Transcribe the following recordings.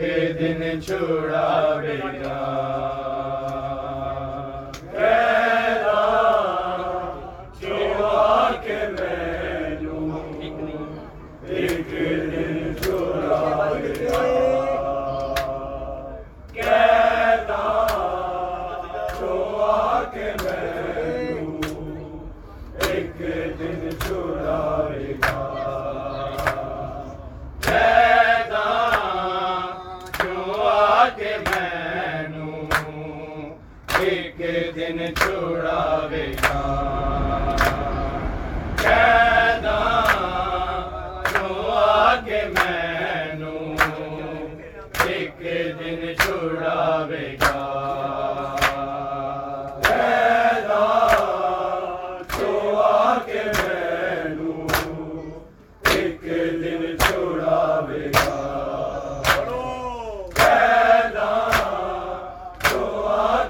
کے دن چھوڑا بیٹا۔ کے میں ایک دن چھوڑا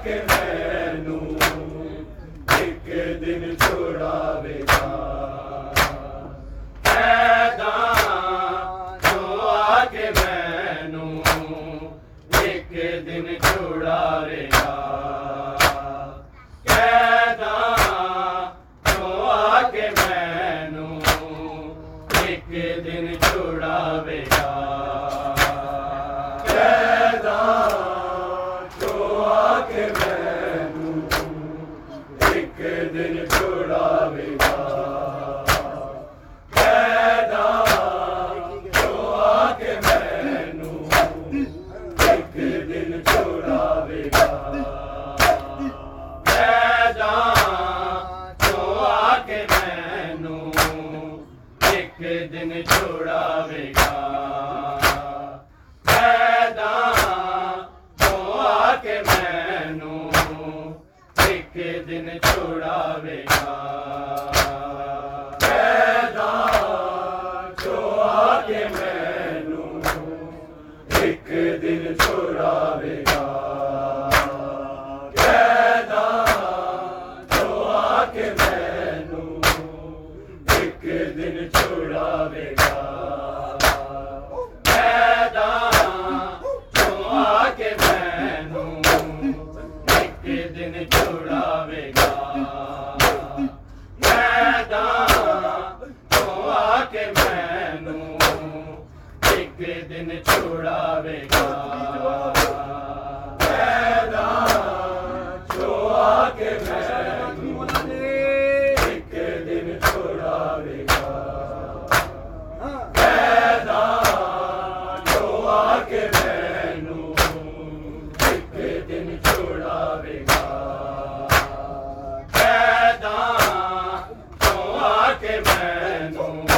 کے دن چھوڑاوے گا کے میں ہوں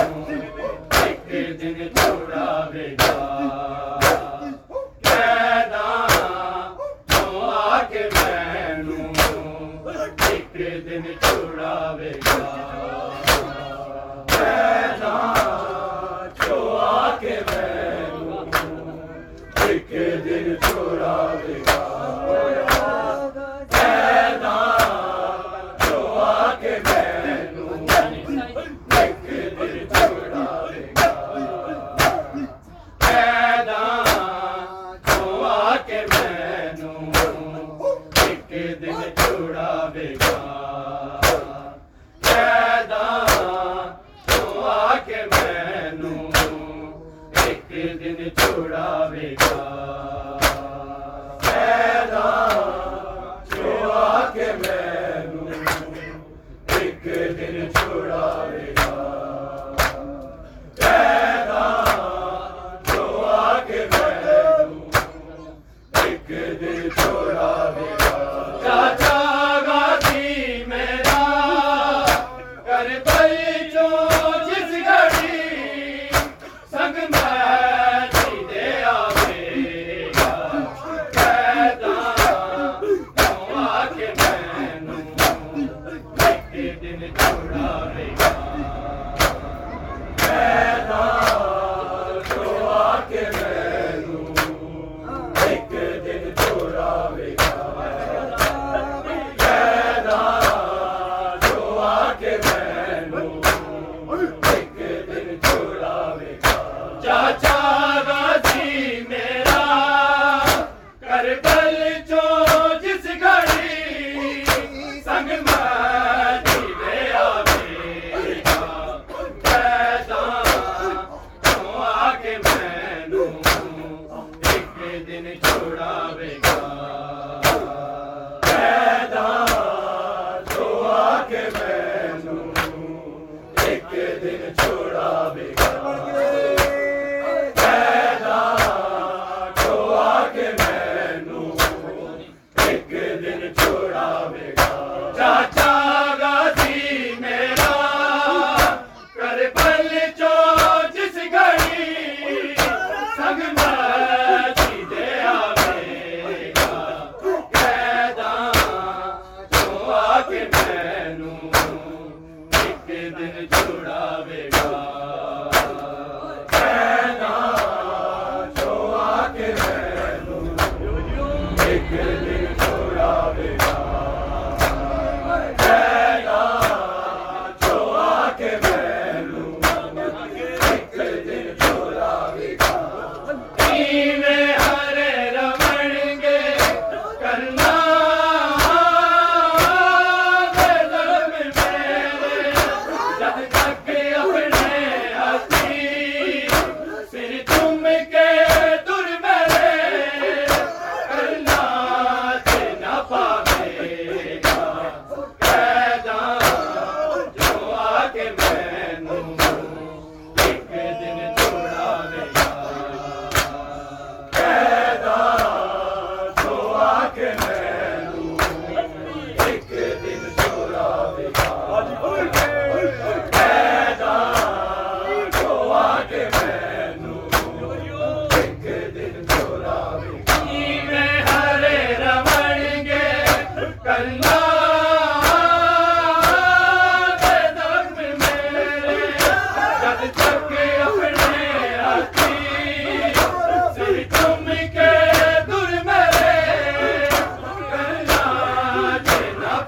دن چھوڑاوے گا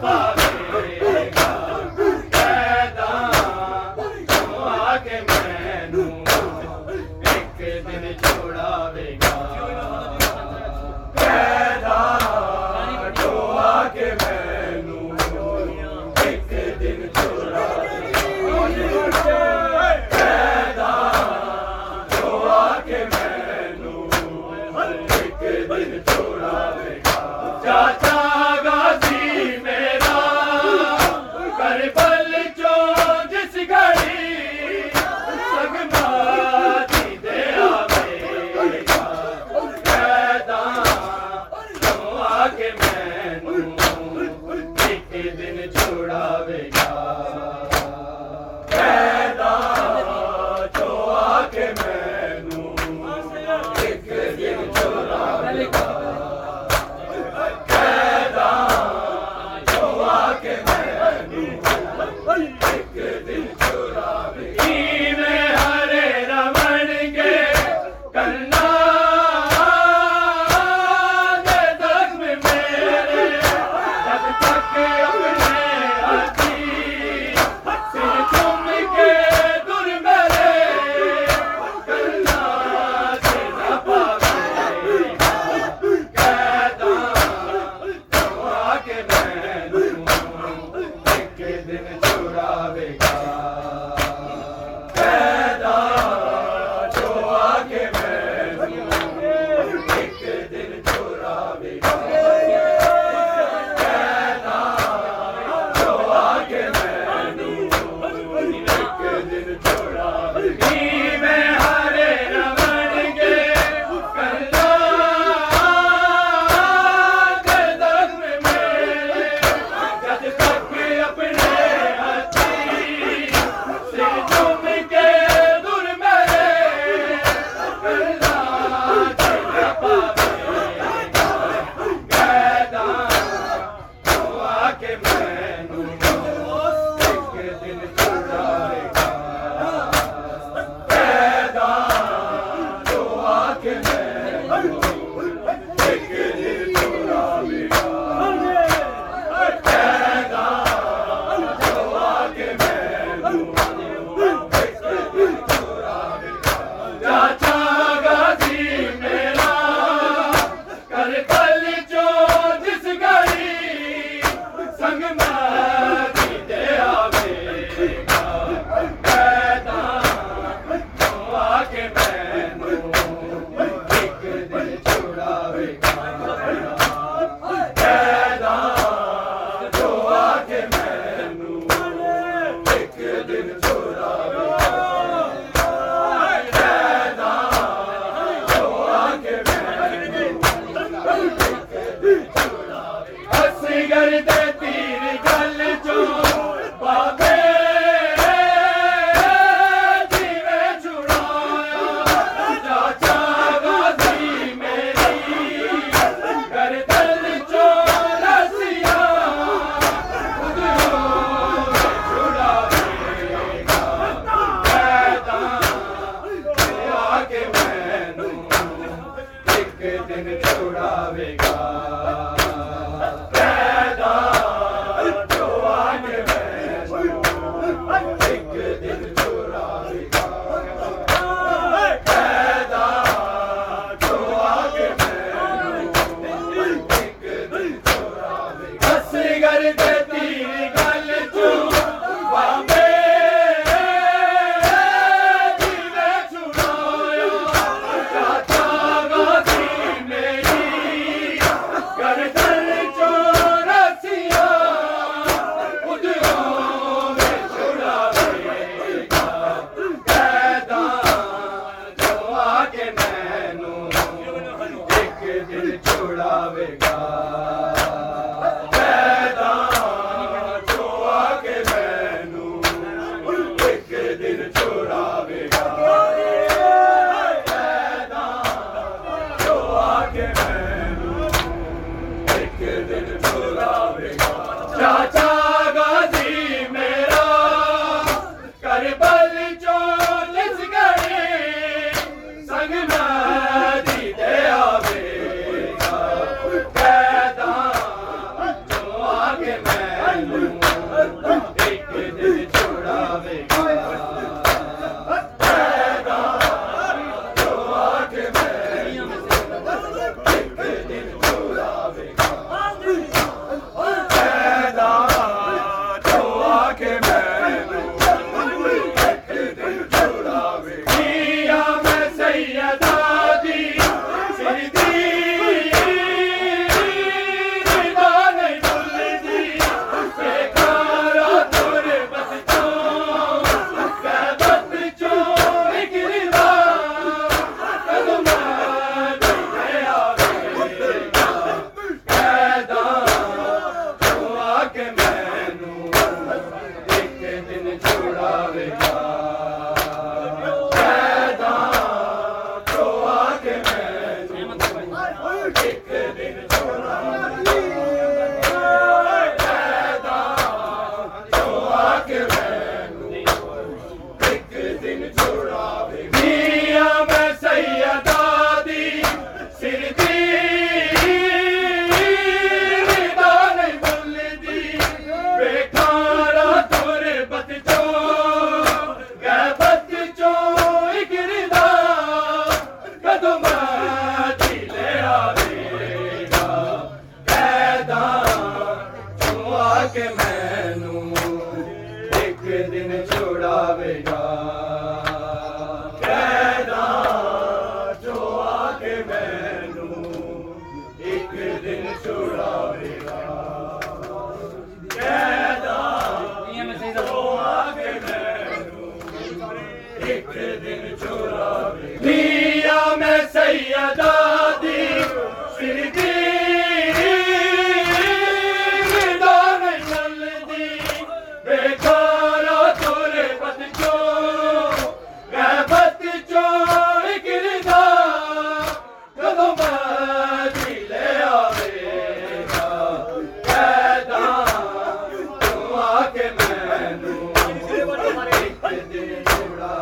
دے دن چھڑاوے گا۔ Yeah, they did it ایک دن چھوڑا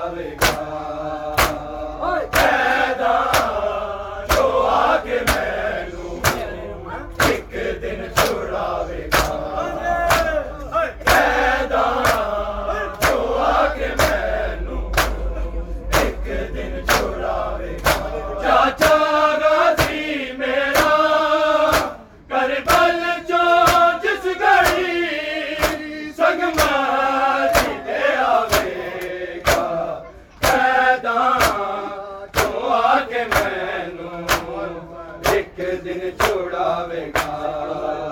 علیکہ کہ میں ایک دن چھوڑاوے گا۔